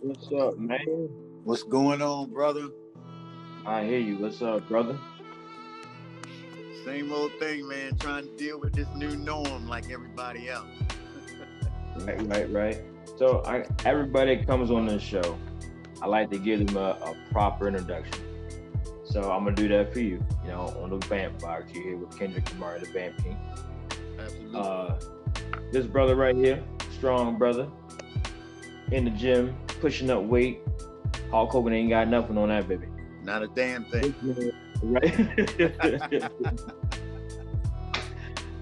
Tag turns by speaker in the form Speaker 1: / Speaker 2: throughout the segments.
Speaker 1: What's up, man?
Speaker 2: What's going on, brother?
Speaker 1: I hear you. What's up, brother?
Speaker 2: Same old thing, man. Trying to deal with this new norm like everybody else.
Speaker 1: right, right, right. So, I, everybody comes on this show. I like to give them a, a, proper introduction. So I'm gonna do that for you. You know, on the Vamp box, you're here with Kendrick Kamari, the Vamp King.
Speaker 2: Absolutely.
Speaker 1: Uh, this brother right here, strong brother, in the gym, pushing up weight. Hulk Hogan ain't got nothing on that baby.
Speaker 2: Not a damn thing.
Speaker 1: Right.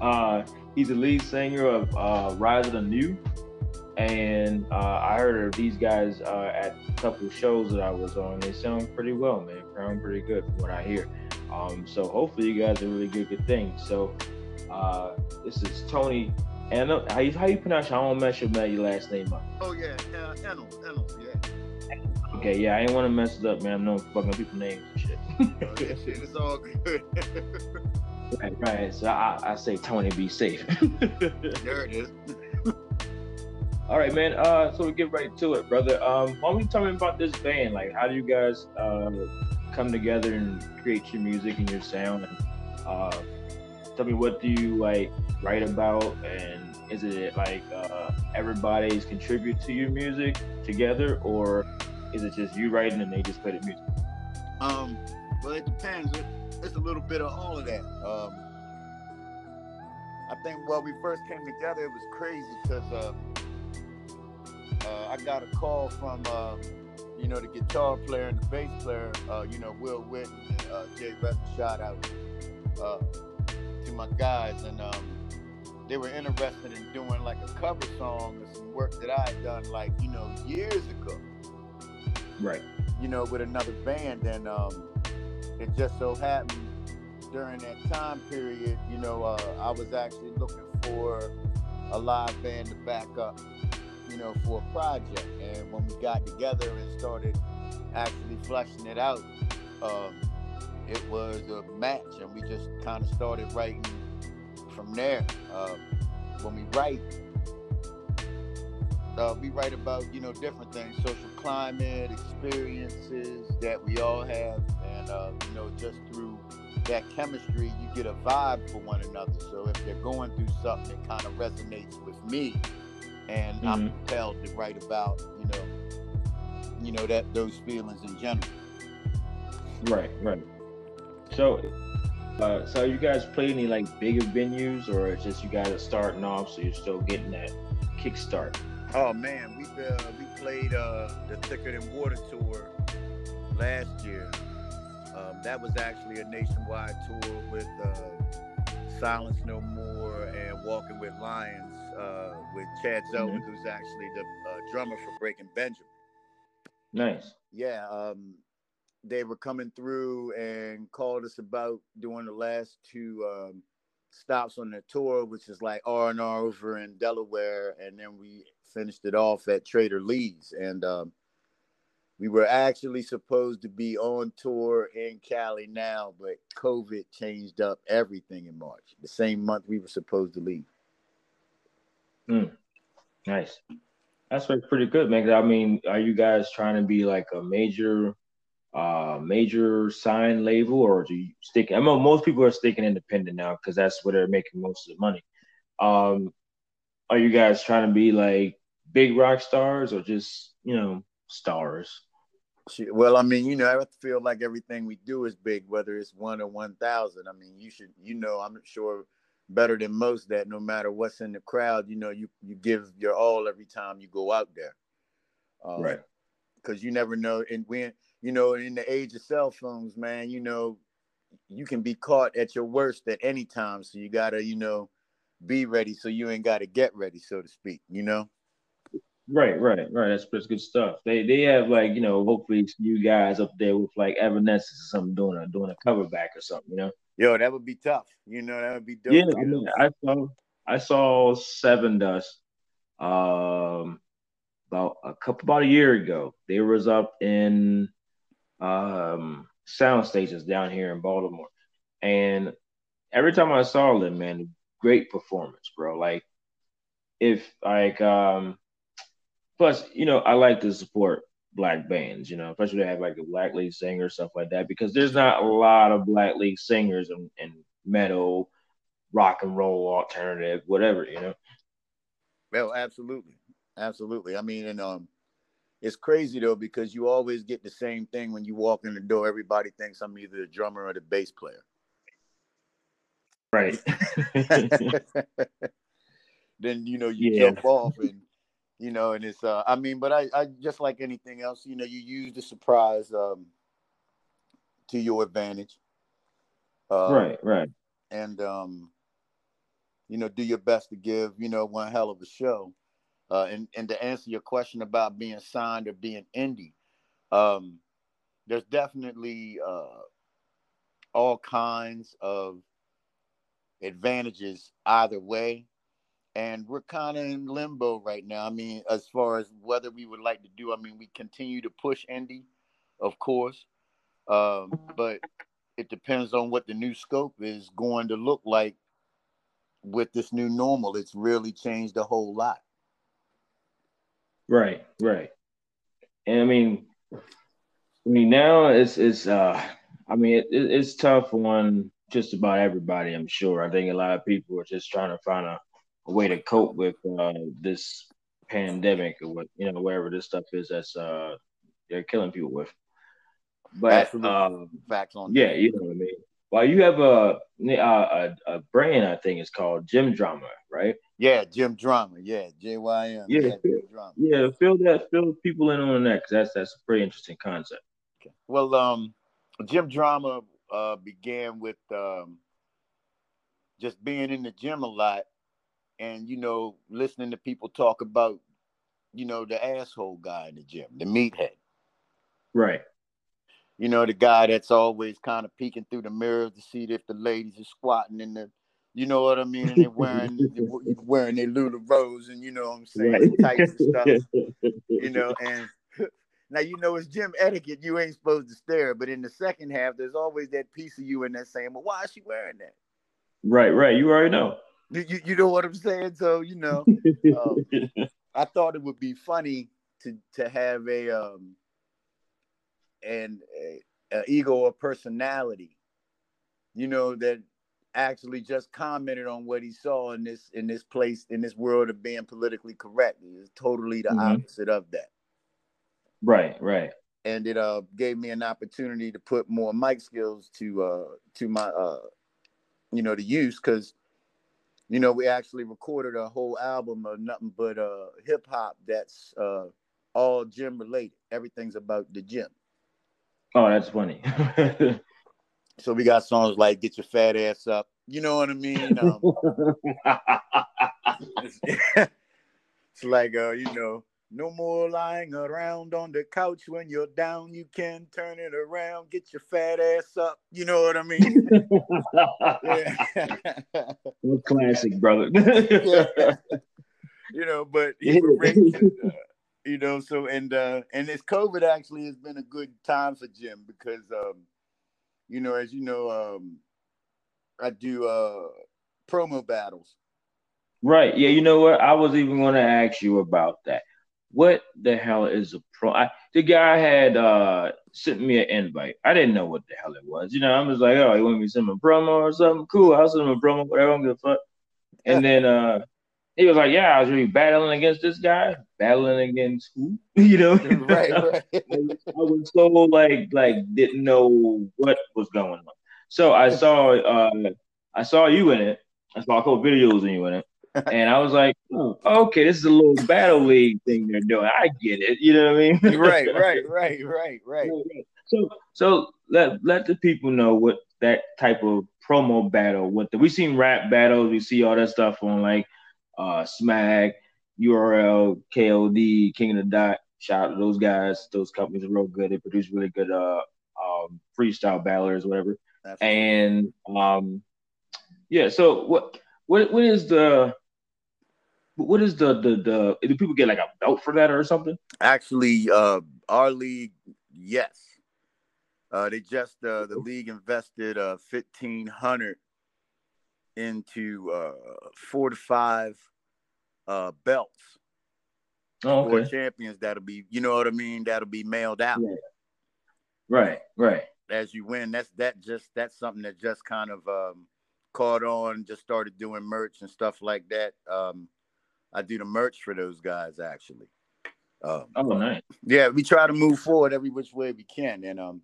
Speaker 1: uh, he's the lead singer of uh, Rise of the New, and uh, I heard of these guys uh, at a couple shows that I was on. They sound pretty well, man. Sound pretty good from what I hear. Um, so hopefully you guys are really good, good things. So uh, this is Tony. And how you, how you pronounce? Your, I don't mess your, your last name up.
Speaker 2: Oh yeah, uh, Ennel, Ennel, yeah.
Speaker 1: Okay, yeah, I ain't want to mess it up, man. I'm no fucking people names and shit.
Speaker 2: oh, yeah, shit, it's all good.
Speaker 1: right, right. So I, I say Tony, be safe.
Speaker 2: there it is.
Speaker 1: all right, man. Uh, so we get right to it, brother. Um, why don't we tell me about this band? Like, how do you guys uh come together and create your music and your sound? And uh, tell me what do you like write about and is it like uh, everybody's contribute to your music together or is it just you writing and they just play the music?
Speaker 2: Um, well, it depends. It's a little bit of all of that. Um, I think when we first came together, it was crazy because uh, uh, I got a call from, uh, you know, the guitar player and the bass player, uh, you know, Will Witt and uh, Jay Rest, shout out to my guys. And um, they were interested in doing like a cover song of some work that I had done like, you know, years ago.
Speaker 1: Right.
Speaker 2: You know, with another band. And um, it just so happened during that time period, you know, uh, I was actually looking for a live band to back up, you know, for a project. And when we got together and started actually fleshing it out, um, it was a match, and we just kind of started writing from there. Uh, when we write, uh, we write about you know different things, social climate, experiences that we all have, and uh, you know just through that chemistry, you get a vibe for one another. So if they're going through something that kind of resonates with me, and mm-hmm. I'm compelled to write about you know, you know that those feelings in general.
Speaker 1: Right, right. So uh, so you guys play any like bigger venues, or it's just you guys are starting off, so you're still getting that kickstart?
Speaker 2: Oh man, we uh, we played uh, the Thicker Than Water tour last year. Um, that was actually a nationwide tour with uh, Silence No More and Walking with Lions uh, with Chad Zelman, mm-hmm. who's actually the uh, drummer for Breaking Benjamin.
Speaker 1: Nice.
Speaker 2: Yeah. Um, they were coming through and called us about doing the last two um, stops on the tour, which is like R and R over in Delaware, and then we finished it off at Trader Lee's, and um, we were actually supposed to be on tour in Cali now, but COVID changed up everything in March, the same month we were supposed to leave.
Speaker 1: Mm. Nice. That's pretty good, man. I mean, are you guys trying to be like a major uh, major sign label, or do you stick? I know most people are sticking independent now because that's where they're making most of the money. Um, are you guys trying to be like big rock stars, or just you know stars?
Speaker 2: Well, I mean, you know, I feel like everything we do is big, whether it's one or one thousand. I mean, you should, you know, I'm sure better than most that no matter what's in the crowd, you know, you you give your all every time you go out there.
Speaker 1: Um, right.
Speaker 2: Because you never know, and when you know, in the age of cell phones, man, you know, you can be caught at your worst at any time. So you gotta, you know, be ready so you ain't gotta get ready, so to speak, you know?
Speaker 1: Right, right, right. That's that's good stuff. They they have like, you know, hopefully you guys up there with like Evanescence or something doing a doing a cover back or something, you know?
Speaker 2: Yo, that would be tough. You know, that would be dope.
Speaker 1: Yeah, I mean, I saw I saw Sevendust um about a couple about a year ago. They was up in um, sound stations down here in Baltimore. And every time I saw them, man, great performance, bro. Like if like um plus, you know, I like to support black bands, you know, especially they have like a black lead singer, stuff like that, because there's not a lot of black lead singers in, in metal, rock and roll, alternative, whatever, you know.
Speaker 2: Well, absolutely, absolutely. I mean, and um, it's crazy though because you always get the same thing when you walk in the door. Everybody thinks I'm either the drummer or the bass player.
Speaker 1: Right.
Speaker 2: then you know you yeah. jump off and you know, and it's uh I mean, but I, I just like anything else, you know, you use the surprise um to your advantage.
Speaker 1: Uh, right, right.
Speaker 2: And um, you know, do your best to give, you know, one hell of a show. Uh, and, and to answer your question about being signed or being indie, um, there's definitely uh, all kinds of advantages either way and we're kind of in limbo right now. I mean, as far as whether we would like to do, I mean, we continue to push indie, of course, um, but it depends on what the new scope is going to look like with this new normal. It's really changed a whole lot.
Speaker 1: Right, right, and I mean, I mean now it's it's uh, I mean it, it's tough on just about everybody. I'm sure. I think a lot of people are just trying to find a a way to cope with uh, this pandemic or what you know whatever this stuff is that's uh they're killing people with. But um,
Speaker 2: facts on
Speaker 1: yeah, you know what I mean. Well, you have a, a a brand, I think it's called Jym Drama, right?
Speaker 2: Yeah, Jym Drama. Yeah, J Y M.
Speaker 1: Yeah, yeah, yeah. Fill that, fill people in on that because that's that's a pretty interesting concept.
Speaker 2: Okay. Well, um, Jym Drama uh, began with um, just being in the gym a lot and you know listening to people talk about you know the asshole guy in the gym the meathead
Speaker 1: right
Speaker 2: you know the guy that's always kind of peeking through the mirror to see if the ladies are squatting in the you know what I mean? And they're wearing they're wearing their LuLaRoe and you know what I'm saying, right. tights and stuff. You know, and now you know it's gym etiquette. You ain't supposed to stare, but in the second half, there's always that piece of you in there saying, "Well, why is she wearing that?"
Speaker 1: Right, right. You already know.
Speaker 2: You, you know what I'm saying? So you know, um, I thought it would be funny to to have a um and a, a ego or personality, you know, that actually just commented on what he saw in this in this place in this world of being politically correct. It's totally the mm-hmm. opposite of that.
Speaker 1: Right, right.
Speaker 2: And it uh gave me an opportunity to put more mic skills to uh to my uh you know to use because you know, we actually recorded a whole album of nothing but uh, hip hop that's uh, all gym related. Everything's about the gym.
Speaker 1: Oh, that's funny.
Speaker 2: so we got songs like "Get Your Fat Ass Up." You know what I mean? Um, it's, like uh, you know, no more lying around on the couch when you're down. You can turn it around, get your fat ass up. You know what I mean?
Speaker 1: yeah. Classic, brother.
Speaker 2: yeah. You know, but uh, you know, so and uh and this COVID actually has been a good time for Jym because um, you know, as you know, um I do uh promo battles.
Speaker 1: Right. Yeah, you know what? I was even gonna ask you about that what the hell is a pro? I, the guy had uh, sent me an invite. I didn't know what the hell it was. You know, I'm just like, oh, you want me to send him a promo or something? Cool, I'll send him a promo, whatever. I don't give a fuck. And then uh, he was like, yeah, I was really battling against this guy, battling against who? you know, right, right. I was so like, like didn't know what was going on. So I saw, uh, I saw you in it. I saw a couple videos of you in it and I was like, oh, okay, this is a little battle league thing they're doing. I get it. You know what I
Speaker 2: mean? right, right, right, right, right.
Speaker 1: So, so let let the people know what that type of promo battle. What the, we seen rap battles, we see all that stuff on like uh Smack, URL, KOD, King of the Dot. Shout out to those guys. Those companies are real good. They produce really good uh um, freestyle battlers, whatever. Absolutely. And um yeah, so what what what is the what is the the the? Do people get like a belt for that or something?
Speaker 2: Actually, uh, our league, yes. Uh, they just uh, the league invested uh fifteen hundred into uh four to five uh belts.
Speaker 1: Oh, okay.
Speaker 2: champions that'll be, you know what I mean? That'll be mailed out
Speaker 1: Yeah. Right, right.
Speaker 2: as you win. That's that just that's something that just kind of um, caught on. Just started doing merch and stuff like that. Um, I do the merch for those guys actually. Um,
Speaker 1: Oh, nice.
Speaker 2: yeah, we try to move forward every which way we can, and um,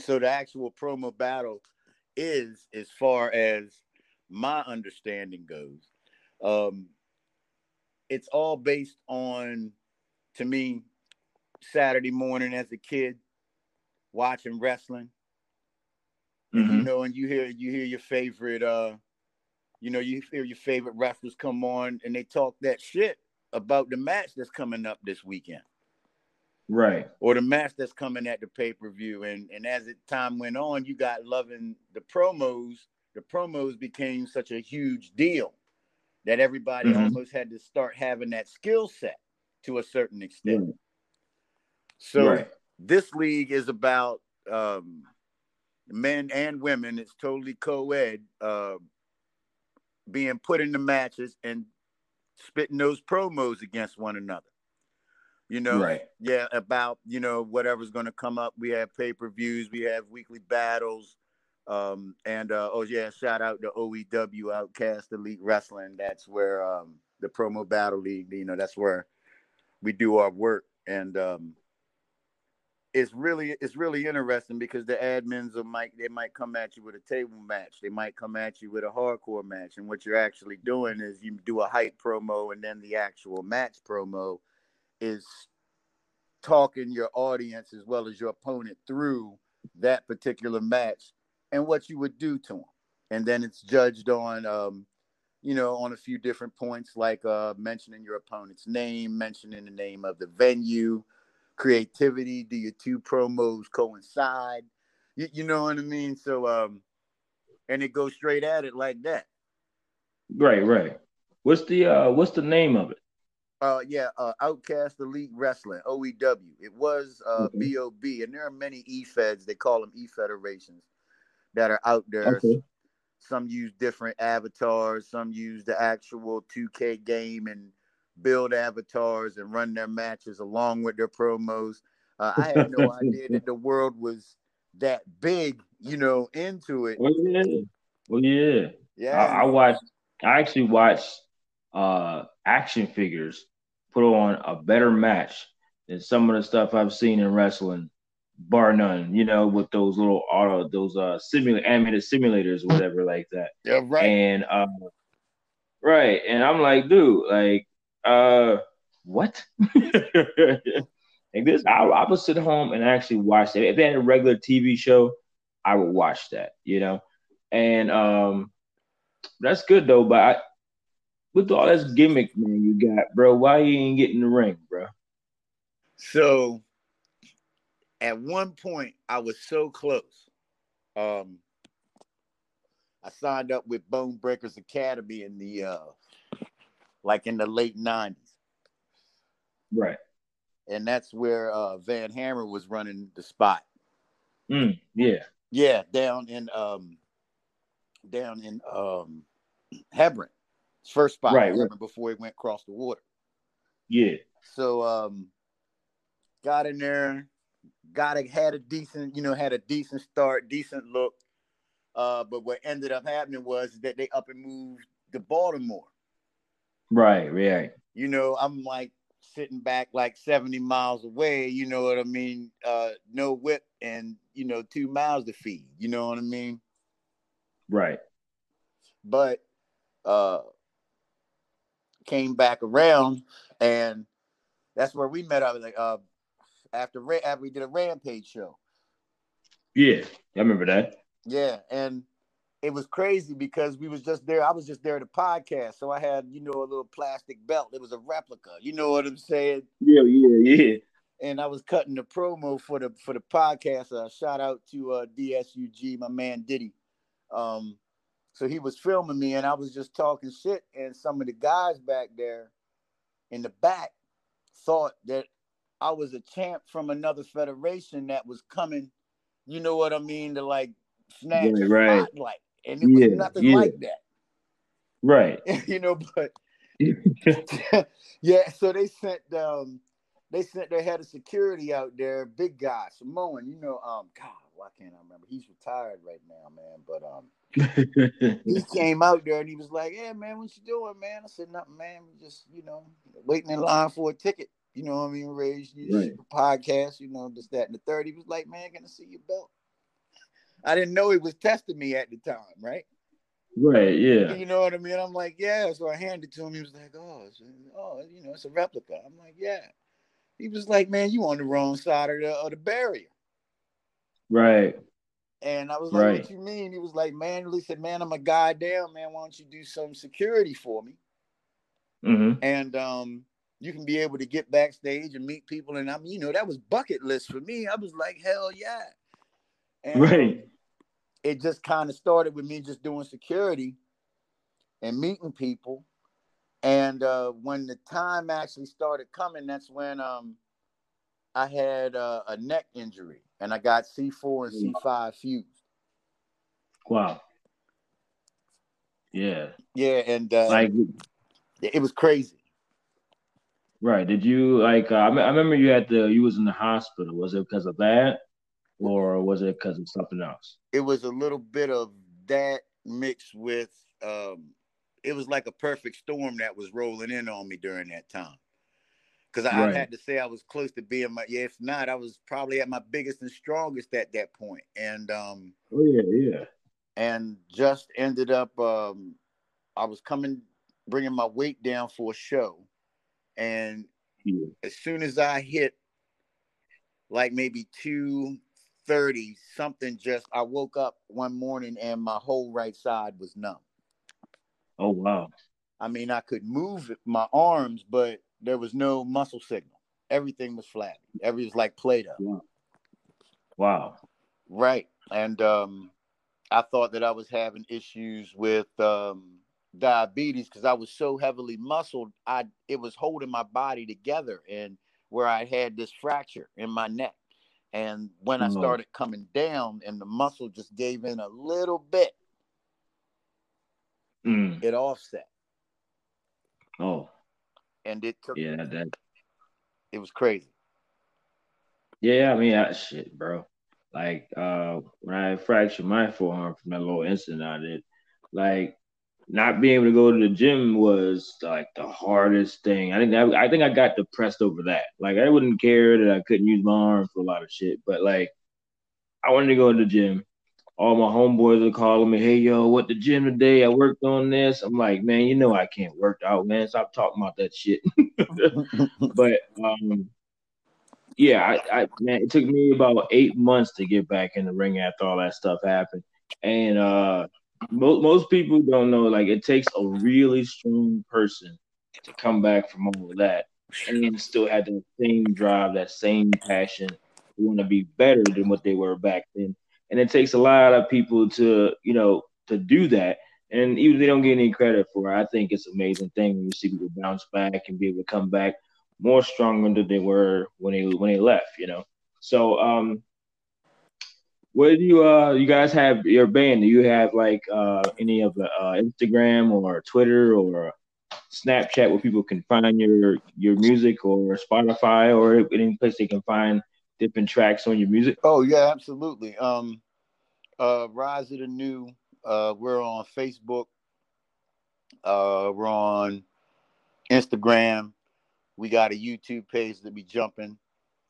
Speaker 2: so the actual promo battle is, as far as my understanding goes, um, it's all based on, to me, Saturday morning as a kid, watching wrestling. And, you know, and you hear you hear your favorite, uh, you know, you hear your favorite wrestlers come on, and they talk that shit about the match that's coming up this weekend
Speaker 1: Right.
Speaker 2: or the match that's coming at the pay per view. And and as it time went on, you got loving the promos. The promos became such a huge deal that everybody
Speaker 1: Mhm.
Speaker 2: almost had to start having that skill set to a certain extent. So
Speaker 1: Right.
Speaker 2: this league is about um, men and women. It's totally co-ed. Uh, being put in the matches and spitting those promos against one another. You know,
Speaker 1: Right.
Speaker 2: yeah, about you know whatever's going to come up. We have pay per views, we have weekly battles, um, and uh, oh yeah, shout out to OEW Outcast Elite Wrestling. That's where um, the promo battle league. You know, that's where we do our work, and um, it's really it's really interesting because the admins will might they might come at you with a table match, they might come at you with a hardcore match, and what you're actually doing is you do a hype promo, and then the actual match promo is talking your audience as well as your opponent through that particular match and what you would do to them. And then it's judged on, um, you know, on a few different points, like uh, mentioning your opponent's name, mentioning the name of the venue, creativity. Do your two promos coincide? You, you know what I mean? So, um, and it goes straight at it like that.
Speaker 1: Right, right. What's the uh what's the name of it?
Speaker 2: Uh, yeah, uh, Outcast Elite Wrestling, OEW. It was uh,
Speaker 1: Okay.
Speaker 2: BOB, and there are many E Feds. They call them E Federations that are out there.
Speaker 1: Okay.
Speaker 2: Some use different avatars. Some use the actual 2K game and build avatars and run their matches along with their promos. Uh, I had no idea that the world was that big, you know, into it.
Speaker 1: Well yeah. Well yeah.
Speaker 2: Yeah,
Speaker 1: I, I watched I actually watched uh action figures put on a better match than some of the stuff I've seen in wrestling, bar none, you know, with those little auto those uh simulator animated simulators or whatever like that.
Speaker 2: yeah, right.
Speaker 1: And uh right. And I'm like, dude, like uh what? like this, I, I would sit home and actually watch it. If they had a regular TV show, I would watch that, you know. And um that's good though, but I, with all this gimmick, man, you got, bro, why you ain't getting the ring, bro?
Speaker 2: So at one point I was so close. Um I signed up with Bone Breakers Academy in the uh like in the late 90s.
Speaker 1: Right.
Speaker 2: And that's where uh Van Hammer was running the spot.
Speaker 1: Mm, yeah.
Speaker 2: Yeah, down in um down in um Hebron. First spot
Speaker 1: Right,
Speaker 2: in
Speaker 1: right.
Speaker 2: Before he went across the water.
Speaker 1: Yeah.
Speaker 2: So um got in there, got a had a decent, you know, had a decent start, decent look. Uh, but what ended up happening was that they up and moved to Baltimore.
Speaker 1: Right. Right.
Speaker 2: You know, I'm like sitting back like 70 miles away, you know what I mean? Uh, no whip and you know, two miles to feed, you know what I mean?
Speaker 1: Right.
Speaker 2: But uh came back around and that's where we met up like uh after after we did a rampage show.
Speaker 1: Yeah. I remember that.
Speaker 2: Yeah, and it was crazy because we was just there. I was just there at the podcast, so I had you know a little plastic belt. It was a replica. You know what I'm saying?
Speaker 1: Yeah. Yeah. Yeah.
Speaker 2: And I was cutting the promo for the for the podcast. Uh, shout out to uh, DSUG, my man Diddy. Um, so he was filming me, and I was just talking shit, and some of the guys back there in the back thought that I was a champ from another federation that was coming. You know what I mean? To like snatch
Speaker 1: Right,
Speaker 2: the
Speaker 1: right.
Speaker 2: spotlight, and it was
Speaker 1: Yeah,
Speaker 2: nothing
Speaker 1: yeah.
Speaker 2: like that.
Speaker 1: Right.
Speaker 2: you know, but yeah, so they sent um they sent their head of security out there, big guy, Samoan, you know, um, God, why can't I remember? He's retired right now, man. But um he came out there and he was like, Yeah, man, what you doing, man? I said, Nothing, man. We just, you know, waiting in line for a ticket. You know what I mean? Raise you right. podcast, you know, this, that, and the third. He was like, Man, gonna see your belt. I didn't know he was testing me at the time, right?
Speaker 1: Right, yeah.
Speaker 2: You know what I mean? I'm like, yeah. So I handed it to him. He was like, oh, oh, you know, it's a replica. I'm like, yeah. He was like, man, you on the wrong side of the, of the barrier.
Speaker 1: Right.
Speaker 2: And I was like, right. what you mean? He was like, man, he said, man, I'm a goddamn man. Why don't you do some security for me?
Speaker 1: Mm-hmm.
Speaker 2: And um, you can be able to get backstage and meet people. And I mean, you know, that was bucket list for me. I was like, hell yeah.
Speaker 1: And, right
Speaker 2: it just kind of started with me just doing security and meeting people. And uh, when the time actually started coming, that's when um, I had uh, a neck injury and I got C4 and C5 fused.
Speaker 1: Wow. Yeah.
Speaker 2: Yeah, and uh, like it was crazy.
Speaker 1: Right. Did you like? Uh, I remember you had the you was in the hospital. Was it because of that? or was it because of something else?
Speaker 2: It was a little bit of that mixed with um, it was like a perfect storm that was rolling in on me during that time. Because I, right. I had to say I was close to being my yeah, if not, I was probably at my biggest and strongest at that point. And um
Speaker 1: oh yeah, yeah.
Speaker 2: And just ended up um I was coming bringing my weight down for a show. And yeah. as soon as I hit like maybe two 30, something just, I woke up one morning and my whole right side was numb.
Speaker 1: Oh, wow.
Speaker 2: I mean, I could move my arms, but there was no muscle signal. Everything was flat. Everything was like Play Doh.
Speaker 1: Wow. wow.
Speaker 2: Right. And um, I thought that I was having issues with um, diabetes because I was so heavily muscled. I it was holding my body together, and where I had this fracture in my neck. And when I mm-hmm. started coming down and the muscle just gave in a little bit,
Speaker 1: mm.
Speaker 2: it offset.
Speaker 1: Oh.
Speaker 2: And it took
Speaker 1: Yeah, that
Speaker 2: it was crazy.
Speaker 1: Yeah, I mean that shit, bro. Like uh when I fractured my forearm from that little incident I did, like not being able to go to the gym was like the hardest thing. I think I, I think I got depressed over that. Like I wouldn't care that I couldn't use my arm for a lot of shit, but like I wanted to go to the gym. All my homeboys are calling me, "Hey yo, what the gym today? I worked on this." I'm like, "Man, you know I can't work out, man. Stop talking about that shit." but um, yeah, I, I man, it took me about eight months to get back in the ring after all that stuff happened, and uh most, most people don't know like it takes a really strong person to come back from all of that and still have the same drive, that same passion, want to be better than what they were back then. And it takes a lot of people to, you know, to do that. And even they don't get any credit for it, I think it's an amazing thing when you see people bounce back and be able to come back more stronger than they were when they when they left, you know. So um what do you uh you guys have your band? Do you have like uh any of the uh, Instagram or Twitter or Snapchat where people can find your your music or Spotify or any place they can find different tracks on your music?
Speaker 2: Oh yeah, absolutely. Um uh Rise of the New, uh we're on Facebook, uh we're on Instagram, we got a YouTube page that be jumping.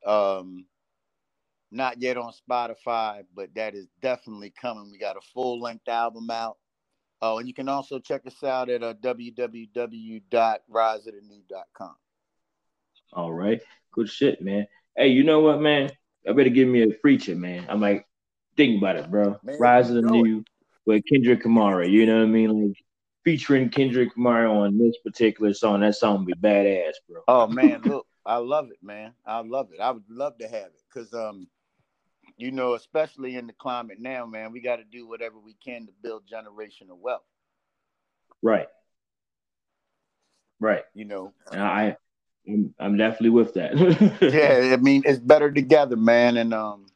Speaker 2: Um not yet on Spotify, but that is definitely coming. We got a full length album out. Oh, and you can also check us out at uh, www.riseofthenew.com.
Speaker 1: All right. Good shit, man. Hey, you know what, man? I better give me a feature, man. I'm like, think about it, bro. Man, Rise of the New with Kendrick Lamar. You know what I mean? Like featuring Kendrick Lamar on this particular song. That song be badass, bro.
Speaker 2: Oh man, look, I love it, man. I love it. I would love to have it because um you know, especially in the climate now, man, we got to do whatever we can to build generational wealth.
Speaker 1: Right. Right.
Speaker 2: You know,
Speaker 1: and I, I'm, I'm definitely with that.
Speaker 2: yeah, I mean, it's better together, man. And um,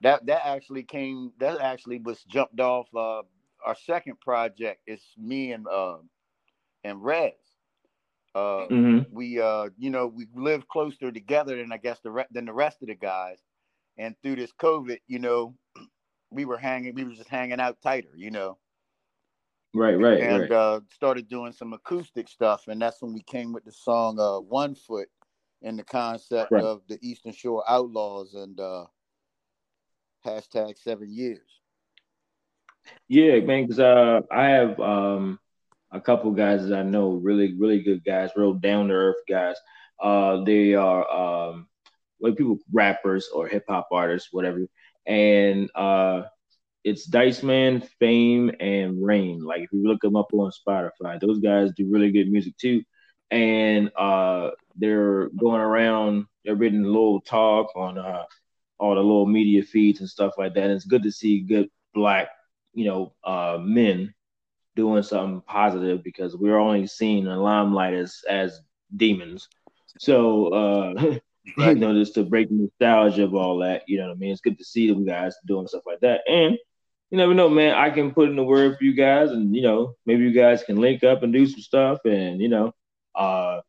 Speaker 2: that that actually came. That actually was jumped off. Uh, our second project is me and uh, and Rez. Uh, mm-hmm. We, uh, you know, we live closer together than I guess the re- than the rest of the guys. And through this COVID, you know, we were hanging, we were just hanging out tighter, you know.
Speaker 1: Right, right,
Speaker 2: and
Speaker 1: right.
Speaker 2: Uh, started doing some acoustic stuff, and that's when we came with the song uh, "One Foot" in the concept right. of the Eastern Shore Outlawz and uh, hashtag Seven Years.
Speaker 1: Yeah, man, because uh, I have um, a couple guys that I know, really, really good guys, real down to earth guys. Uh, they are um, like people, rappers or hip hop artists, whatever. And uh, it's Dice Man, Fame, and Rain. Like if you look them up on Spotify, those guys do really good music too. And uh, they're going around, they're a little talk on uh, all the little media feeds and stuff like that. And it's good to see good black, you know, uh, men doing something positive because we're only seeing the limelight as as demons. So uh right. you know, just to break the nostalgia of all that, you know what I mean? It's good to see them guys doing stuff like that. And you never know, man. I can put in the word for you guys, and you know, maybe you guys can link up and do some stuff, and you know, uh,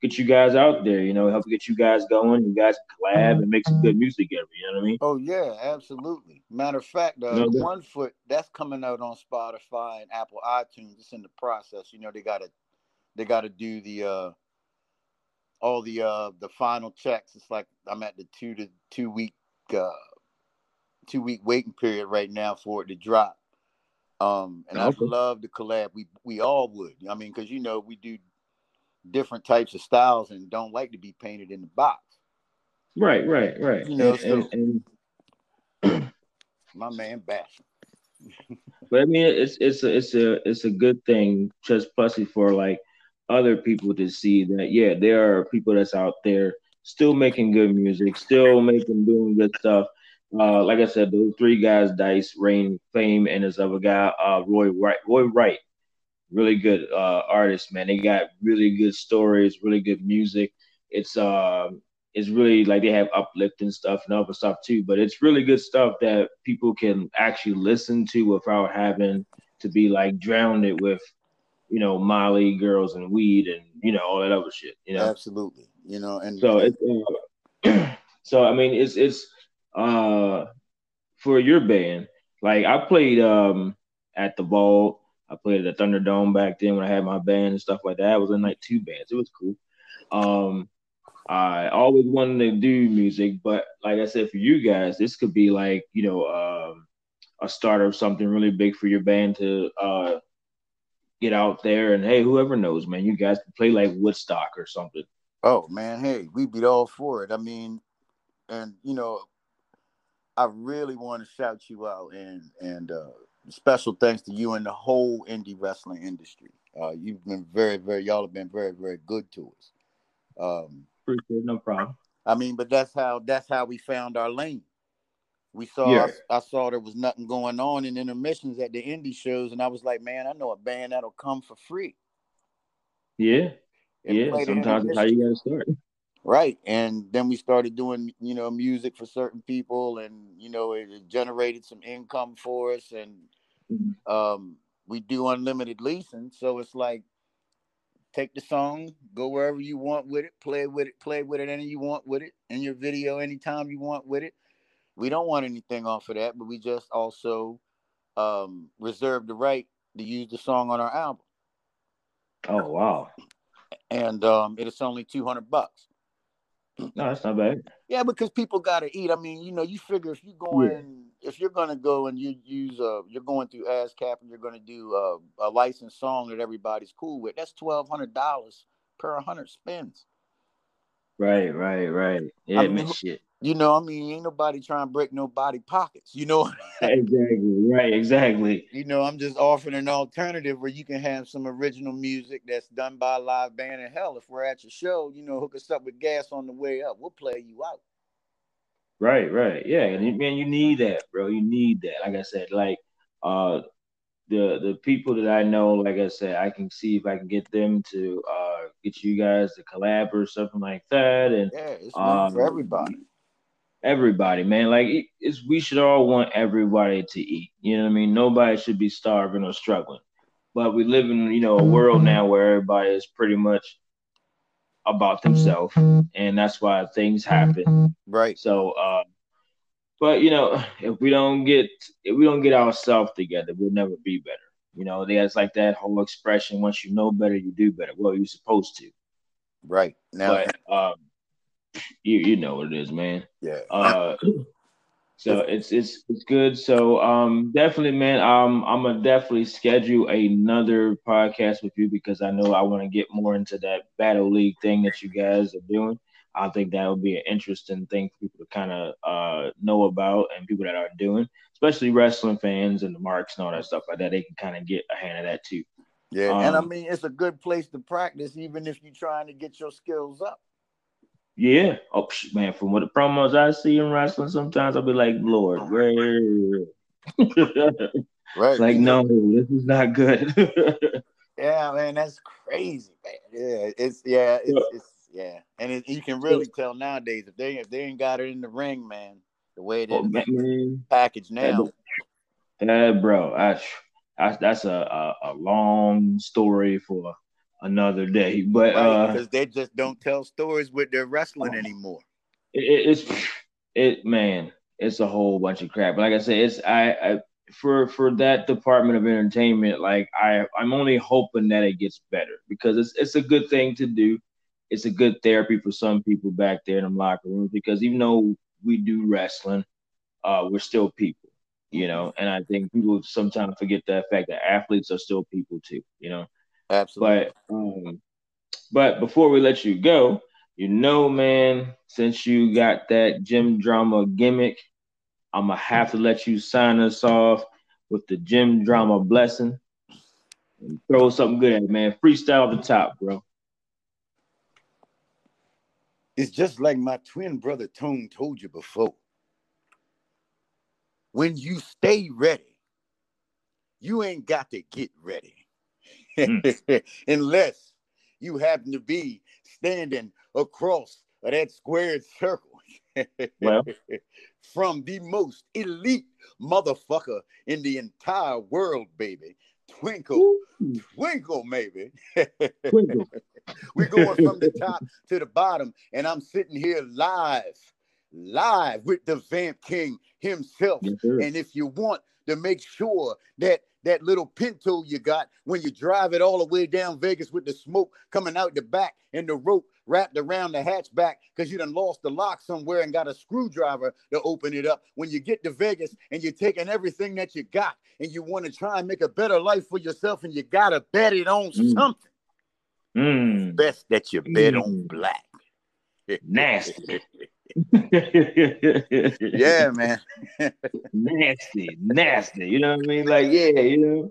Speaker 1: get you guys out there. You know, help get you guys going. You guys can collab and make some good music together. You know what I mean?
Speaker 2: Oh yeah, absolutely. Matter of fact, uh, no, one foot that's coming out on Spotify and Apple iTunes. It's in the process. You know, they gotta they gotta do the uh all the uh the final checks. It's like I'm at the two to two week uh two week waiting period right now for it to drop. Um, and okay. I'd love to collab. We we all would. I mean, because you know we do different types of styles and don't like to be painted in the box.
Speaker 1: Right, right, right.
Speaker 2: You know, and, and, and my man Bash.
Speaker 1: but I mean, it's it's a it's a it's a good thing, just plus for like other people to see that yeah, there are people that's out there still making good music, still making doing good stuff, uh, like I said, those three guys, Dice, Rain, Fame, and this other guy, uh, Roy Wright. Roy Wright, really good uh, artist, man. They got really good stories, really good music. It's uh, it's really like they have uplifting stuff and other stuff too. But it's really good stuff that people can actually listen to without having to be like drowned with, you know, Molly, girls, and weed, and you know all that other shit. You know,
Speaker 2: absolutely. You know, and
Speaker 1: so it's uh, so I mean it's it's uh for your band. Like I played um at the Vault. I played at the Thunderdome back then when I had my band and stuff like that. I was in like two bands. It was cool. Um I always wanted to do music, but like I said, for you guys, this could be like, you know, um, a start of something really big for your band to uh, get out there. And hey, whoever knows, man, you guys can play like Woodstock or something.
Speaker 2: Oh man, hey, we'd be all for it. I mean, and you know, I really want to shout you out and and uh, special thanks to you and the whole indie wrestling industry. Uh, you've been very, very, y'all have been very, very good to us.
Speaker 1: Um, Appreciate no problem.
Speaker 2: I mean, but that's how that's how we found our lane. We saw yeah. I, I, saw there was nothing going on in intermissions at the indie shows, and I was like, man, I know a band that'll come for free.
Speaker 1: Yeah, yeah. Sometimes that's how you gotta start.
Speaker 2: Right. And then we started doing, you know, music for certain people and, you know, it generated some income for us and mm-hmm. um, we do unlimited leasing. So it's like take the song, go wherever you want with it, play with it, play with it any you want with it, in your video anytime you want with it. We don't want anything off of that, but we just also um, reserve the right to use the song on our album.
Speaker 1: Oh wow.
Speaker 2: And um, it is only 200 bucks.
Speaker 1: No, that's not bad.
Speaker 2: Yeah, because people gotta eat. I mean, you know, you figure if you're going, yeah. if you're gonna go and you use, uh, you're going through ASCAP and you're gonna do uh, a licensed song that everybody's cool with. That's twelve hundred dollars per hundred spins.
Speaker 1: Right, right, right. Yeah, I mean, shit.
Speaker 2: You know, I mean, ain't nobody trying to break nobody pockets. You know.
Speaker 1: exactly. Right. Exactly.
Speaker 2: You know, I'm just offering an alternative where you can have some original music that's done by a live band. And hell, if we're at your show, you know, hook us up with gas on the way up. We'll play you out.
Speaker 1: Right. Right. Yeah. And man, you need that, bro. You need that. Like I said, like uh, the the people that I know, like I said, I can see if I can get them to uh get you guys to collab or something like that. And
Speaker 2: yeah, it's um, for everybody
Speaker 1: everybody, man. Like it's we should all want everybody to eat. You know what I mean? Nobody should be starving or struggling. But we live in you know a world now where everybody is pretty much about themselves, and that's why things happen.
Speaker 2: Right.
Speaker 1: So, uh, but you know, if we don't get if we don't get ourselves together, we'll never be better. You know, there's like that whole expression: once you know better, you do better. Well, you're supposed to.
Speaker 2: Right now,
Speaker 1: but um, you you know what it is, man.
Speaker 2: Yeah.
Speaker 1: Uh, so it's it's it's good. So um, definitely, man. Um, I'm gonna definitely schedule another podcast with you because I know I want to get more into that battle league thing that you guys are doing. I think that would be an interesting thing for people to kind of uh, know about and people that are doing, especially wrestling fans and the marks and all that stuff like that. They can kind of get a hand of that too.
Speaker 2: Yeah, um, and I mean it's a good place to practice, even if you're trying to get your skills up.
Speaker 1: Yeah. Oh man, from what the promos I see in wrestling, sometimes I'll be like, Lord, oh right. Like, no, this is not good.
Speaker 2: yeah, man, that's crazy, man. Yeah, it's yeah, it's, it's yeah, and it, you can really tell nowadays if they if they ain't got it in the ring, man, the way it is oh, packaged now.
Speaker 1: Yeah, bro, I, I that's a, a, a long story for another day. But right, uh,
Speaker 2: because they just don't tell stories with their wrestling oh. anymore.
Speaker 1: It, it's it man, it's a whole bunch of crap. But like I said, it's I, I for for that department of entertainment, like I I'm only hoping that it gets better because it's it's a good thing to do. It's a good therapy for some people back there in the locker rooms because even though we do wrestling, uh, we're still people, you know. And I think people sometimes forget that fact that athletes are still people too, you know.
Speaker 2: Absolutely.
Speaker 1: But um, but before we let you go, you know, man, since you got that Jym Drama gimmick, I'm gonna have to let you sign us off with the Jym Drama blessing. And throw something good at it, man. Freestyle the top, bro.
Speaker 2: It's just like my twin brother Tone told you before. When you stay ready, you ain't got to get ready. Mm. unless you happen to be standing across that squared circle well. from the most elite motherfucker in the entire world, baby. Twinkle, Ooh. twinkle, maybe. twinkle. We're going from the top to the bottom, and I'm sitting here live, live with the Vamp King himself. Yes, and if you want to make sure that that little Pinto you got when you drive it all the way down Vegas with the smoke coming out the back and the rope wrapped around the hatchback because you done lost the lock somewhere and got a screwdriver to open it up. When you get to Vegas and you're taking everything that you got and you want to try and make a better life for yourself and you got to bet it on mm. something.
Speaker 1: Mm.
Speaker 2: Best that you bet mm. on black.
Speaker 1: Nasty.
Speaker 2: yeah, man.
Speaker 1: nasty, nasty. You know what I mean? Like, yeah, you know.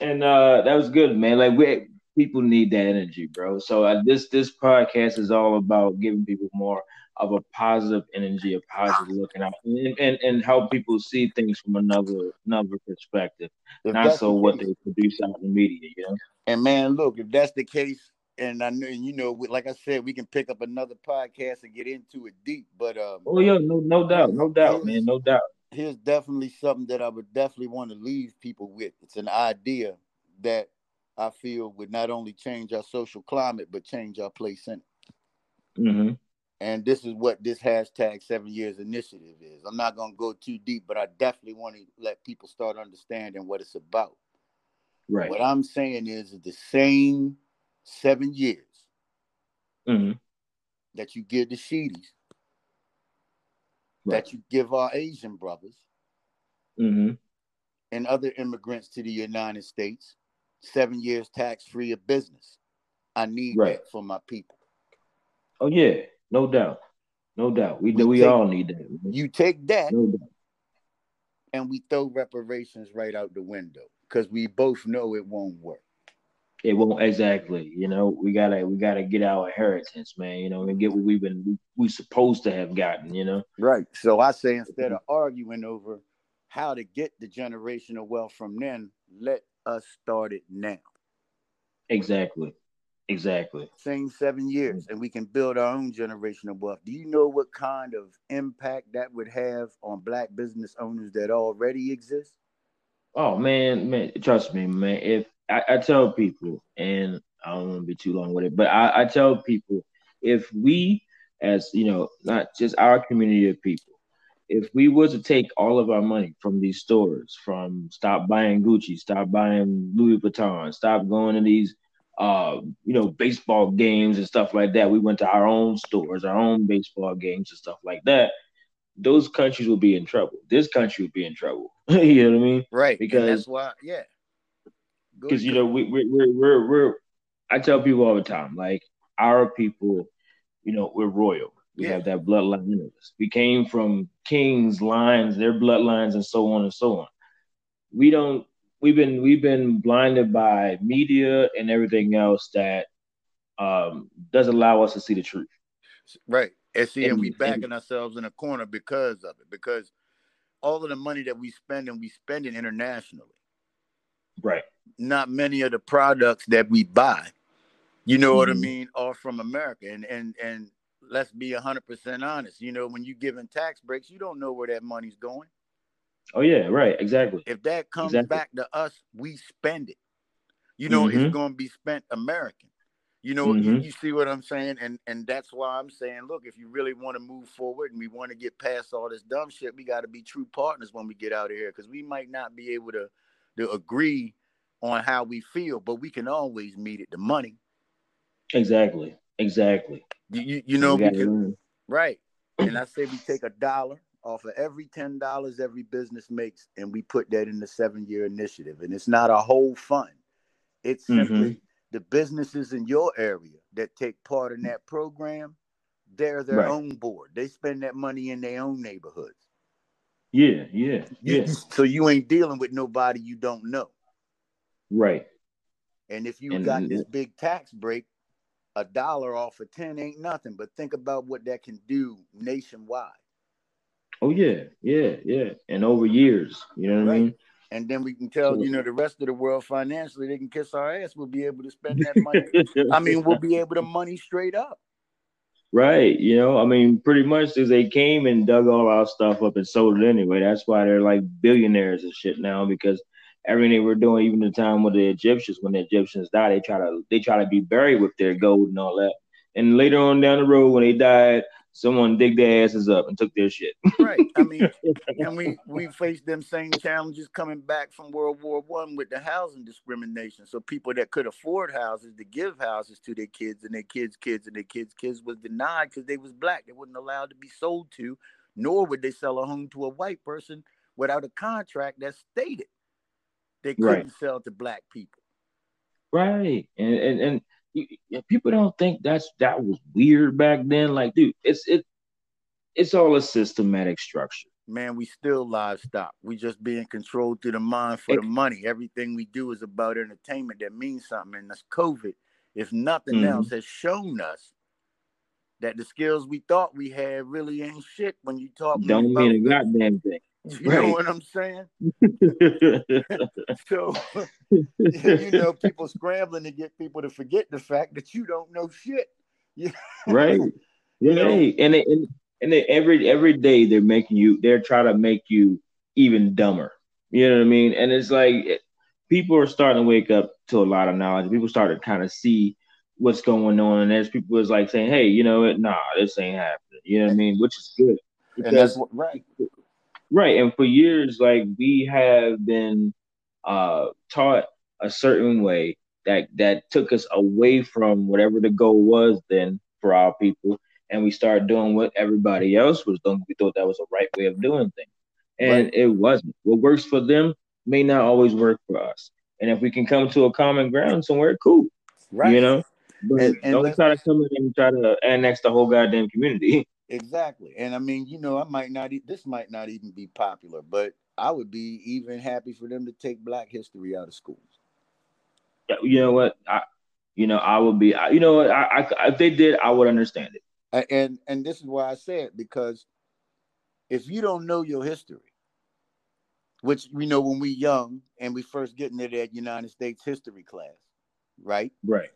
Speaker 1: And uh that was good, man. Like we people need that energy, bro. So uh, this this podcast is all about giving people more of a positive energy, a positive looking out, and, and, and help people see things from another another perspective, if not so what they produce out in the media, you know.
Speaker 2: And man, look, if that's the case, and I know you know, like I said, we can pick up another podcast and get into it deep. But um,
Speaker 1: oh yeah, no, no doubt, no doubt, man, no doubt.
Speaker 2: Here's definitely something that I would definitely want to leave people with. It's an idea that I feel would not only change our social climate but change our place in it.
Speaker 1: Mm-hmm.
Speaker 2: And this is what this hashtag seven years initiative is. I'm not gonna go too deep, but I definitely want to let people start understanding what it's about.
Speaker 1: Right.
Speaker 2: What I'm saying is the same seven years
Speaker 1: mm-hmm.
Speaker 2: that you give the Sheedies, right. that you give our Asian brothers
Speaker 1: mm-hmm.
Speaker 2: and other immigrants to the United States, seven years tax free of business. I need right. that for my people.
Speaker 1: Oh yeah, no doubt, no doubt. We we, we take, all need that.
Speaker 2: You take that, no and we throw reparations right out the window because we both know it won't work
Speaker 1: it won't exactly. You know, we gotta we gotta get our inheritance, man. You know, and get what we've been we, we supposed to have gotten. You know,
Speaker 2: right. So I say instead of arguing over how to get the generational wealth from then, let us start it now.
Speaker 1: Exactly. Exactly.
Speaker 2: Same seven years, and we can build our own generational wealth. Do you know what kind of impact that would have on black business owners that already exist?
Speaker 1: Oh man, man, trust me, man. If I, I tell people, and I don't want to be too long with it, but I, I tell people if we, as you know, not just our community of people, if we were to take all of our money from these stores, from stop buying Gucci, stop buying Louis Vuitton, stop going to these uh, you know, baseball games and stuff like that. We went to our own stores, our own baseball games and stuff like that. Those countries will be in trouble. This country will be in trouble. you know what I mean?
Speaker 2: Right. Because and that's why, yeah.
Speaker 1: Because you know, we, we, we're we're we're. I tell people all the time, like our people, you know, we're royal. We yeah. have that bloodline in us. We came from kings' lines, their bloodlines, and so on and so on. We don't we've been we've been blinded by media and everything else that um, does allow us to see the truth.
Speaker 2: Right. And see, and, and we backing and, ourselves in a corner because of it, because all of the money that we spend and we spend it internationally.
Speaker 1: Right.
Speaker 2: Not many of the products that we buy, you know mm-hmm. what I mm-hmm. mean, are from America. And and and let's be hundred percent honest. You know, when you giving tax breaks, you don't know where that money's going.
Speaker 1: Oh yeah, right, exactly.
Speaker 2: If that comes exactly. back to us, we spend it. You know, mm-hmm. it's going to be spent American. You know, mm-hmm. you, you, see what I'm saying, and and that's why I'm saying, look, if you really want to move forward and we want to get past all this dumb shit, we got to be true partners when we get out of here, because we might not be able to to agree on how we feel, but we can always meet it. The money.
Speaker 1: Exactly. Exactly.
Speaker 2: You you, you know, because, right. And I say we take a dollar off of every ten dollars every business makes, and we put that in the seven-year initiative. And it's not a whole fund; it's simply mm-hmm. the businesses in your area that take part in that program. They're their right. own board. They spend that money in their own neighborhoods.
Speaker 1: Yeah, yeah, yeah.
Speaker 2: So you ain't dealing with nobody you don't know.
Speaker 1: Right.
Speaker 2: And if you and, got this big tax break, a dollar off of 10 ain't nothing. But think about what that can do nationwide.
Speaker 1: Oh yeah, yeah, yeah, and over years, you know what right. I mean.
Speaker 2: And then we can tell, you know, the rest of the world financially, they can kiss our ass. We'll be able to spend that money. I mean, we'll be able to money straight up.
Speaker 1: Right. You know, I mean, pretty much as they came and dug all our stuff up and sold it anyway. That's why they're like billionaires and shit now because everything we're doing, even the time with the Egyptians, when the Egyptians die, they try to they try to be buried with their gold and all that. And later on down the road, when they died, someone dig their asses up and took their shit.
Speaker 2: right. I mean, and we we faced them same challenges coming back from World War One with the housing discrimination. So people that could afford houses to give houses to their kids and their kids' kids and their kids' kids was denied because they was black. They wasn't allowed to be sold to, nor would they sell a home to a white person without a contract that stated they couldn't right. sell to black people.
Speaker 1: Right. And and and people don't think that's that was weird back then. Like, dude, it's it it's all a systematic structure.
Speaker 2: Man, we still livestock. We just being controlled through the mind for it, the money. Everything we do is about entertainment that means something. And that's COVID, if nothing mm-hmm. else, has shown us that the skills we thought we had really ain't shit when you talk.
Speaker 1: Don't mean a goddamn thing.
Speaker 2: You right. know what I'm saying? so, you know, people scrambling to get people to forget the fact that you don't know shit.
Speaker 1: right. Yeah. And, they, and and they, every every day they're making you. They're trying to make you even dumber. You know what I mean? And it's like people are starting to wake up to a lot of knowledge. People start to kind of see what's going on, and there's people is like saying, "Hey, you know what? Nah, this ain't happening." You know what I mean? Which is good.
Speaker 2: Because, and that's what, right.
Speaker 1: Right. And for years, like we have been uh, taught a certain way that that took us away from whatever the goal was then for our people, and we started doing what everybody else was doing. We thought that was the right way of doing things, and right. it wasn't. What works for them may not always work for us. And if we can come to a common ground somewhere, cool. Right. You know, but and, and don't try to come in and try to annex the whole goddamn community.
Speaker 2: Exactly. And I mean, you know, I might not, e- this might not even be popular, but I would be even happy for them to take Black history out of schools.
Speaker 1: Yeah, you know what? I, you know, I would be, I, you know what? I, I, if they did, I would understand it.
Speaker 2: And and this is why I say it because if you don't know your history, which we know when we young and we first get into that United States history class, right?
Speaker 1: Right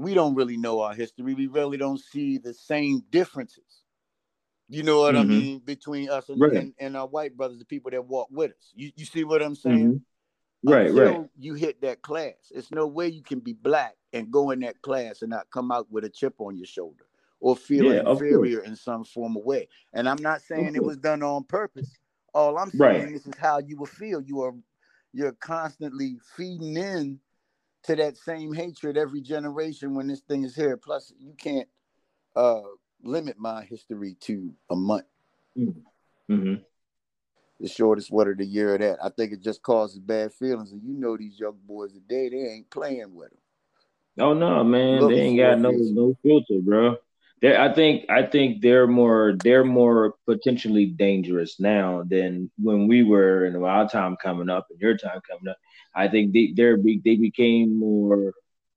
Speaker 2: we don't really know our history. We really don't see the same differences. You know what mm-hmm. I mean between us and, right. and, and, our white brothers, the people that walk with us. You you see what I'm saying?
Speaker 1: Right, right.
Speaker 2: You hit that class. It's no way you can be black and go in that class and not come out with a chip on your shoulder or feel yeah, inferior in some form of way. And I'm not saying it was done on purpose. All I'm saying right. this is how you will feel. You are you're constantly feeding in to that same hatred every generation when this thing is here. Plus, you can't uh, limit my history to a month.
Speaker 1: Mm-hmm. mm-hmm.
Speaker 2: The shortest word of the year of that. I think it just causes bad feelings. And you know these young boys today, they ain't playing with them.
Speaker 1: Oh no, man, Look they ain't got no no filter, bro. They I think I think they're more they're more potentially dangerous now than when we were in our time coming up and your time coming up. I think they they're they became more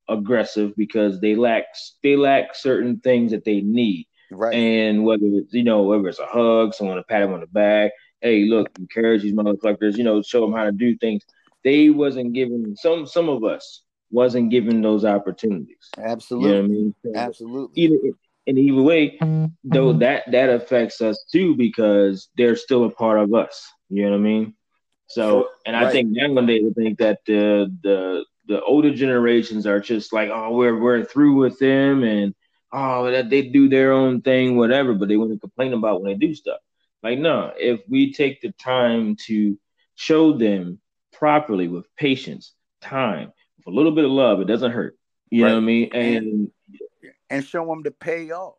Speaker 1: aggressive because they lack they lack certain things that they need.
Speaker 2: Right.
Speaker 1: And whether it's you know whether it's a hug, someone to pat them on the back, hey, look, encourage these motherfuckers, you know, show them how to do things. They wasn't given some some of us wasn't given those opportunities.
Speaker 2: Absolutely. You know I mean? So Absolutely. Either
Speaker 1: in either way, though mm-hmm. that that affects us too because they're still a part of us. You know what I mean? So, and right. I think nowadays I think that the the the older generations are just like, oh, we're we're through with them, and oh, that they do their own thing, whatever. But they want to complain about when they do stuff. Like, no, if we take the time to show them properly with patience, time, with a little bit of love, it doesn't hurt. You right. know what I mean? And
Speaker 2: and show them to pay off,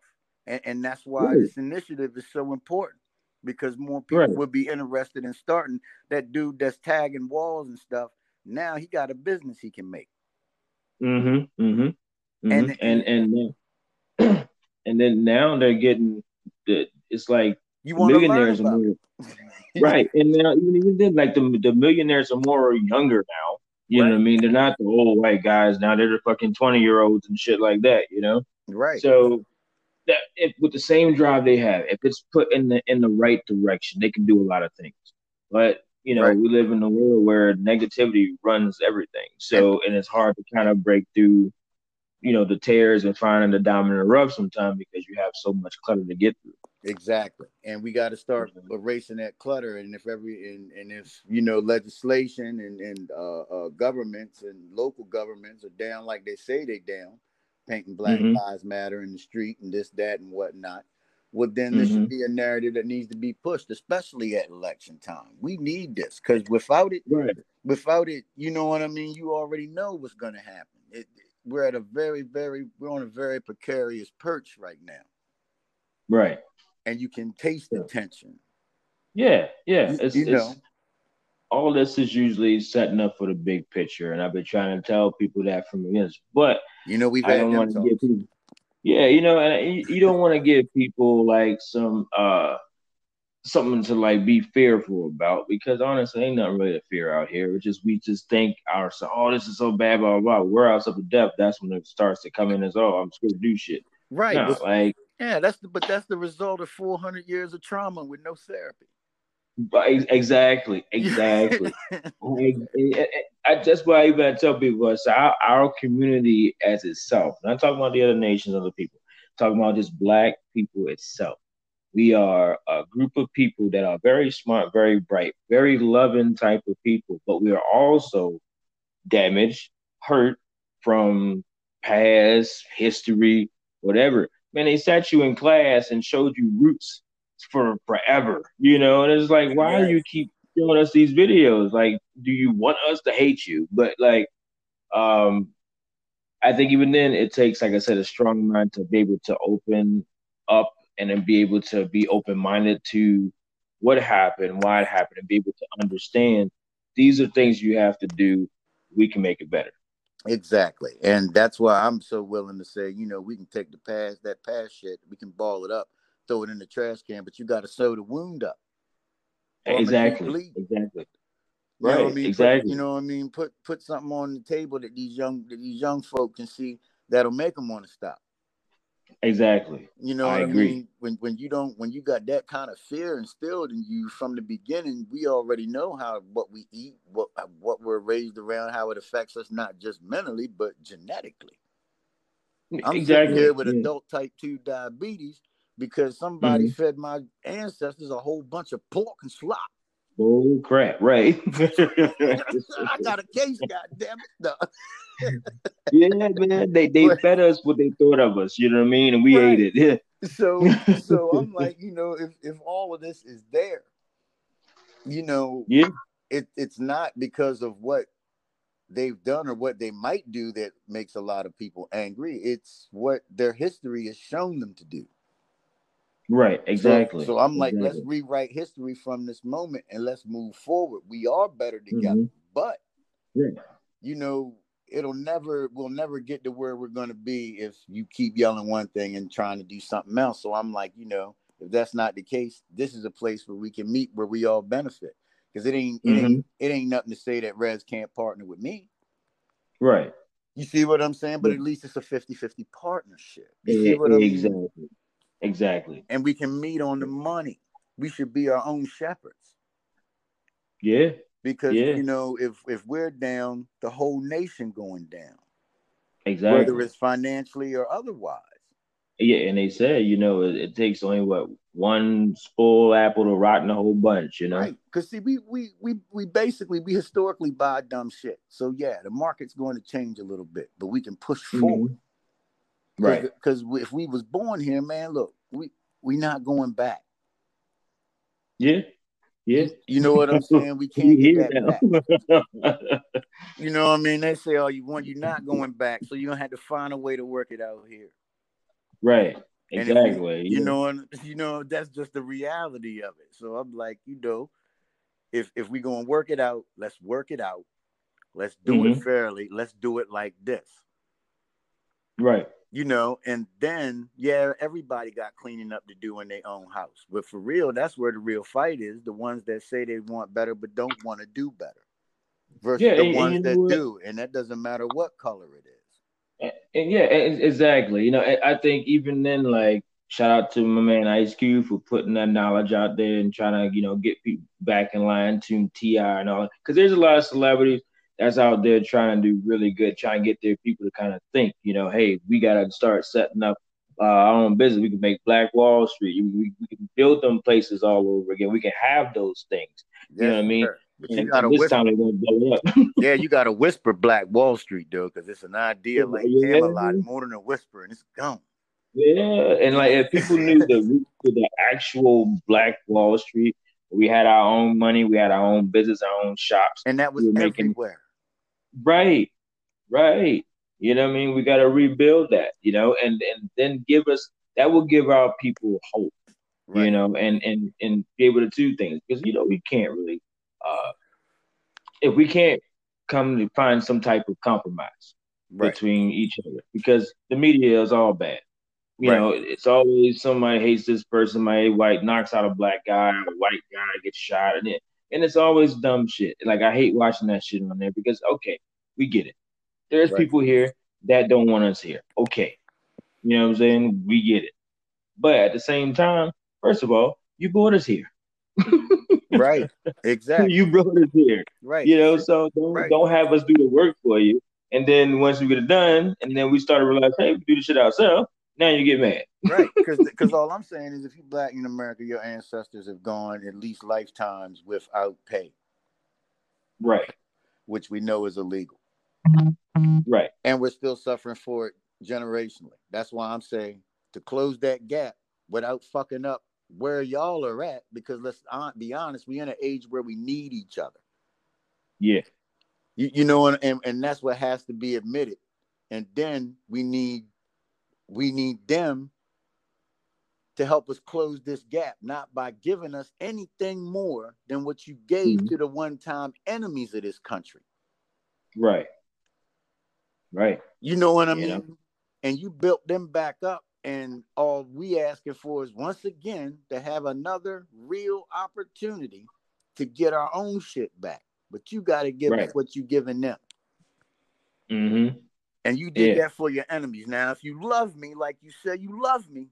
Speaker 2: and, and that's why right. this initiative is so important because more people right. would be interested in starting. That dude that's tagging walls and stuff. Now he got a business he can make.
Speaker 1: Mm-hmm. Mm-hmm. mm-hmm. And and and then, and then now they're getting the. It's like
Speaker 2: you millionaires are more,
Speaker 1: right, and now even even then, like the the millionaires are more younger now. You right. know what I mean? They're not the old white guys now. They're the fucking twenty year olds and shit like that. You know?
Speaker 2: Right.
Speaker 1: So that if with the same drive they have, if it's put in the in the right direction, they can do a lot of things. But you know, right. we live in a world where negativity runs everything. So and it's hard to kind of break through, you know, the tears and finding the diamond in the rough sometimes because you have so much clutter to get through.
Speaker 2: Exactly, and we got to start erasing that clutter. And if every and, and if you know legislation and and uh, uh, governments and local governments are down like they say they down, painting Black mm-hmm. Lives Matter in the street and this, that, and whatnot. Well, then mm-hmm. there should be a narrative that needs to be pushed, especially at election time. We need this because without it,
Speaker 1: right.
Speaker 2: without it, you know what I mean. You already know what's going to happen. It, we're at a very, very, we're on a very precarious perch right now.
Speaker 1: Right.
Speaker 2: And you can taste the tension.
Speaker 1: Yeah, yeah. You, it's, you know. It's, all this is usually setting up for the big picture, and I've been trying to tell people that from the beginning. But
Speaker 2: you know, we've I don't want to
Speaker 1: give people, yeah, you know, and you, you don't want to give people like some uh something to like be fearful about because honestly, ain't nothing really to fear out here. It's just we just think ourselves, oh, this is so bad, blah blah. blah. We're out of depth. That's when it starts to come in as, oh, I'm scared to do shit.
Speaker 2: Right.
Speaker 1: No, like
Speaker 2: yeah, that's the but that's the result of 400 years of trauma with no therapy.
Speaker 1: Exactly, exactly. I, that's why I even tell people it's our, our community as itself. Not talking about the other nations, other people. talking about just black people itself. We are a group of people that are very smart, very bright, very loving type of people, but we are also damaged, hurt from past history, whatever. Man, they sat you in class and showed you roots for forever, you know. And it's like, why do you keep showing us these videos? Like, do you want us to hate you? But like, um, I think even then, it takes, like I said, a strong mind to be able to open up and then be able to be open minded to what happened, why it happened, and be able to understand these are things you have to do. We can make it better.
Speaker 2: Exactly. And that's why I'm so willing to say, you know, we can take the past, that past shit, we can ball it up throw it in the trash can, but you got to sew the wound up.
Speaker 1: Exactly. Exactly.
Speaker 2: You right. Know what I mean? Exactly. Put, you know what I mean? Put put something on the table that these young that these young folk can see that'll make them want to stop.
Speaker 1: Exactly.
Speaker 2: You know I agree. I mean? When when you don't when you got that kind of fear instilled in you from the beginning, we already know how what we eat, what what we're raised around, how it affects us not just mentally but genetically. I'm exactly. here with yeah. adult type two diabetes because somebody mm-hmm. fed my ancestors a whole bunch of pork and slop.
Speaker 1: Oh crap! Right.
Speaker 2: I got a case. God damn it! No.
Speaker 1: yeah, man. They they fed us what they thought of us. You know what I mean? And we right. ate it. Yeah.
Speaker 2: So so I'm like, you know, if if all of this is there, you know,
Speaker 1: yeah,
Speaker 2: it it's not because of what they've done or what they might do that makes a lot of people angry. It's what their history has shown them to do.
Speaker 1: Right, exactly.
Speaker 2: So, so I'm like,
Speaker 1: exactly.
Speaker 2: let's rewrite history from this moment and let's move forward. We are better together,
Speaker 1: Mhm.
Speaker 2: but
Speaker 1: Yeah.
Speaker 2: you know, it'll never we'll never get to where we're gonna be if you keep yelling one thing and trying to do something else. So I'm like, you know, if that's not the case, this is a place where we can meet where we all benefit. Because it ain't it
Speaker 1: Mm-hmm.
Speaker 2: ain't it ain't nothing to say that Rez can't partner with me.
Speaker 1: Right.
Speaker 2: You see what I'm saying? But
Speaker 1: Yeah.
Speaker 2: at least it's a 50-50 partnership. You see what I mean?
Speaker 1: exactly. Exactly.
Speaker 2: And we can meet on the money. We should be our own shepherds.
Speaker 1: Yeah.
Speaker 2: Because
Speaker 1: Yeah.
Speaker 2: you know, if if we're down, the whole nation going down,
Speaker 1: Exactly.
Speaker 2: whether it's financially or otherwise.
Speaker 1: yeah, and they said, you know, it, it takes only what one spoiled apple to rotten a whole bunch. You know.
Speaker 2: Right. Because see, we we we we basically we historically buy dumb shit. So yeah, the market's going to change a little bit, but we can push mm-hmm.
Speaker 1: forward. Right.
Speaker 2: Because if we was born here, man, look, we we not going back.
Speaker 1: Yeah. Yeah.
Speaker 2: You know what I'm saying? We can't get that back. You know what I mean? They say, "Oh, you want you're not going back, so you're gonna have to find a way to work it out here."
Speaker 1: right.
Speaker 2: And if
Speaker 1: Exactly.
Speaker 2: you
Speaker 1: yeah.
Speaker 2: know, and you know that's just the reality of it. So I'm like, you know, if if we gonna work it out, let's work it out. Let's do
Speaker 1: Mhm.
Speaker 2: it fairly. Let's do it like this.
Speaker 1: Right.
Speaker 2: You know, and then yeah, everybody got cleaning up to do in their own house. But for real, that's where the real fight is. The ones that say they want better but don't want to do better. Versus
Speaker 1: Yeah,
Speaker 2: the
Speaker 1: and- and
Speaker 2: ones
Speaker 1: know
Speaker 2: that
Speaker 1: what?
Speaker 2: do. And that doesn't matter what color it is.
Speaker 1: And, and yeah, exactly. You know, I I think even then, like, shout out to my man Ice Cube for putting that knowledge out there and trying to, you know, get people back in line to Ti and all. Because there's a lot of celebrities that's out there trying to do really good, trying to get their people to kind of think, you know, hey, we got to start setting up uh, our own business. We can make Black Wall Street. We, we can build them places all over again. We can have those things. You know what I mean?
Speaker 2: sir. But
Speaker 1: And,
Speaker 2: you gotta
Speaker 1: this
Speaker 2: whisper.
Speaker 1: time they're going to blow up.
Speaker 2: Yeah, you gotta whisper Black Wall Street, though, because it's an idea like
Speaker 1: Yeah.
Speaker 2: Camelot, more than a whisper, and it's gone.
Speaker 1: Yeah, and like if people knew the root to the actual Black Wall Street, we had our own money, we had our own business, our own shops.
Speaker 2: And that was
Speaker 1: We making-
Speaker 2: everywhere.
Speaker 1: Right, right. You know what I mean? We got to rebuild that, you know, and and then give us that will give our people hope,
Speaker 2: Right.
Speaker 1: you know, and and and be able to do things because you know we can't really, uh, if we can't come to find some type of compromise
Speaker 2: right.
Speaker 1: between each other because the media is all bad. You
Speaker 2: Right.
Speaker 1: know, it's always somebody hates this person, my white knocks out a black guy, a white guy gets shot, and it, and it's always dumb shit. Like I hate watching that shit on there because okay, we get it. There's
Speaker 2: Right.
Speaker 1: people here that don't want us here. Okay, you know what I'm saying? We get it. But at the same time, first of all, you brought us here.
Speaker 2: Right. Exactly.
Speaker 1: You brought us here.
Speaker 2: right.
Speaker 1: You know, so don't
Speaker 2: Right.
Speaker 1: don't have us do the work for you. And then once we get it done, and then we start to realize, hey, we do the shit ourselves. Now you get mad.
Speaker 2: right. Because all I'm saying is, if you're black in America, your ancestors have gone at least lifetimes without pay,
Speaker 1: Right,
Speaker 2: which we know is illegal,
Speaker 1: right,
Speaker 2: and we're still suffering for it generationally. That's why I'm saying to close that gap without fucking up where y'all are at. Because let's be honest, we're in an age where we need each other.
Speaker 1: yeah,
Speaker 2: You, you know, and, and and that's what has to be admitted. And then we need we need them to help us close this gap, not by giving us anything more than what you gave
Speaker 1: Mhm.
Speaker 2: to the one-time enemies of this country.
Speaker 1: right, right.
Speaker 2: You know what I mean? And you built them back up, and all we asking for is once again to have another real opportunity to get our own shit back. But you got to give us what you giving them.
Speaker 1: Mm-hmm.
Speaker 2: And you did
Speaker 1: Yeah.
Speaker 2: that for your enemies. Now, if you love me like you say you love me,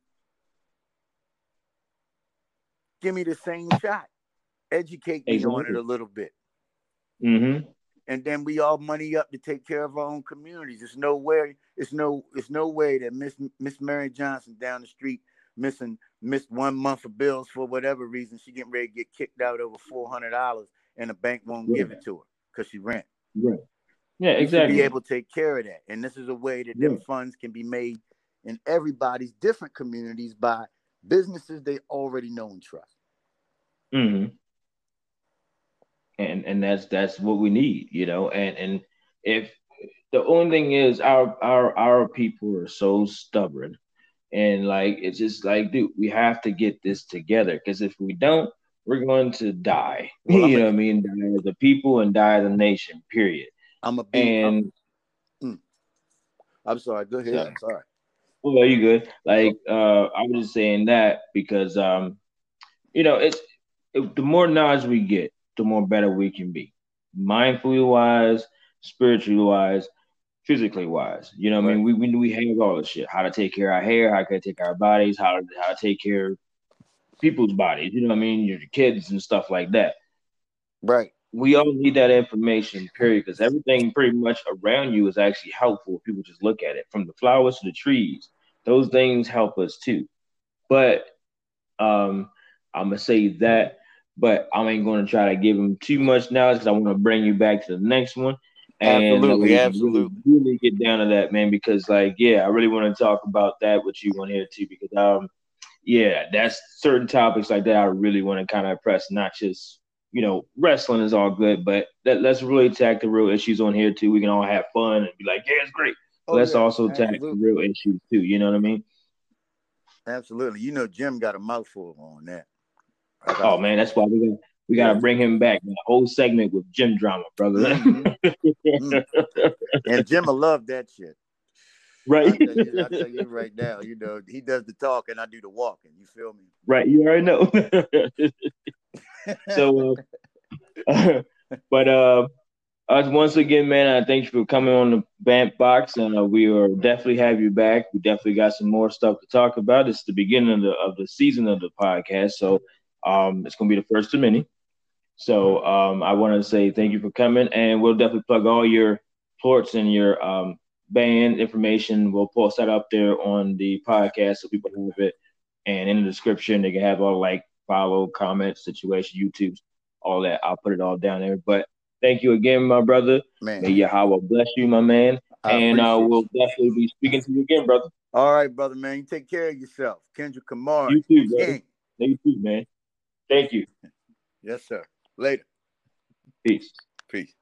Speaker 2: give me the same shot. Educate me on it a little bit.
Speaker 1: Mm-hmm.
Speaker 2: And then we all money up to take care of our own communities. It's no way, it's no, it's no way that Miss Miss Mary Johnson down the street missing missed one month of bills for whatever reason. She getting ready to get kicked out over four hundred dollars, and the bank won't yeah. give it to her because she rent.
Speaker 1: Right. Yeah, exactly.
Speaker 2: Be able to take care of that, and this is a way that yeah. them funds can be made in everybody's different communities by businesses they already know and trust.
Speaker 1: Hmm. And and that's that's what we need, you know. And and if the only thing is our our our people are so stubborn and like it's just like dude we have to get this together because if we don't we're going to die well, you know what i mean die as a people and die as a nation period
Speaker 2: i'm a be, and I'm, mm, I'm sorry go ahead i'm sorry
Speaker 1: well are you good like uh i was just saying that because um you know it's it, the more knowledge we get the more better we can be mindfully wise spiritually wise physically wise. You know, right. I mean, we, we we have all this shit: how to take care of our hair, how to take care of our bodies, how to how to take care of people's bodies. You know, what I mean, your kids and stuff like that.
Speaker 2: Right.
Speaker 1: We all need that information, period, because everything pretty much around you is actually helpful if people just look at it, from the flowers to the trees. Those things help us too. But um, I'm gonna say that, but I ain't gonna try to give them too much knowledge because I want to bring you back to the next one and absolutely, absolutely. Really, really, get down to that, man, because like, yeah, I really want to talk about that with you on here too, because um, yeah, that's certain topics like that I really want to kind of press, not just you know, wrestling is all good, but that, let's really attack the real issues on here too. We can all have fun and be like, yeah, it's great. Oh, let's yeah, also attack the real issues too. You know what I mean?
Speaker 2: Absolutely. You know, Jym got a mouthful on that.
Speaker 1: Oh man, that's why we got we gotta bring him back. The whole segment with Jym Drama, brother. Mm-hmm.
Speaker 2: mm-hmm. And Jym will love that shit.
Speaker 1: Right.
Speaker 2: I tell, you, I tell you right now, you know, he does the talking, I do the walking. You feel me?
Speaker 1: Right. You already know. so, uh, but uh, us once again, man, I thank you for coming on the Vampbox, and uh, we will definitely have you back. We definitely got some more stuff to talk about. It's the beginning of the of the season of the podcast, so um, it's gonna be the first of many. So um, I want to say thank you for coming, and we'll definitely plug all your ports and your um, band information. We'll post that up there on the podcast so people have it, and in the description they can have all like follow, comment, situation, YouTube, all that. I'll put it all down there. But thank you again, my brother. Man. May Yahweh bless you, my man. I and uh, we'll definitely be speaking to you again, brother.
Speaker 2: All right, brother, man. You take care of yourself. Kendrick Kamar.
Speaker 1: You too, brother. You too, man. Thank you.
Speaker 2: Yes, sir. Later.
Speaker 1: Peace.
Speaker 2: Peace.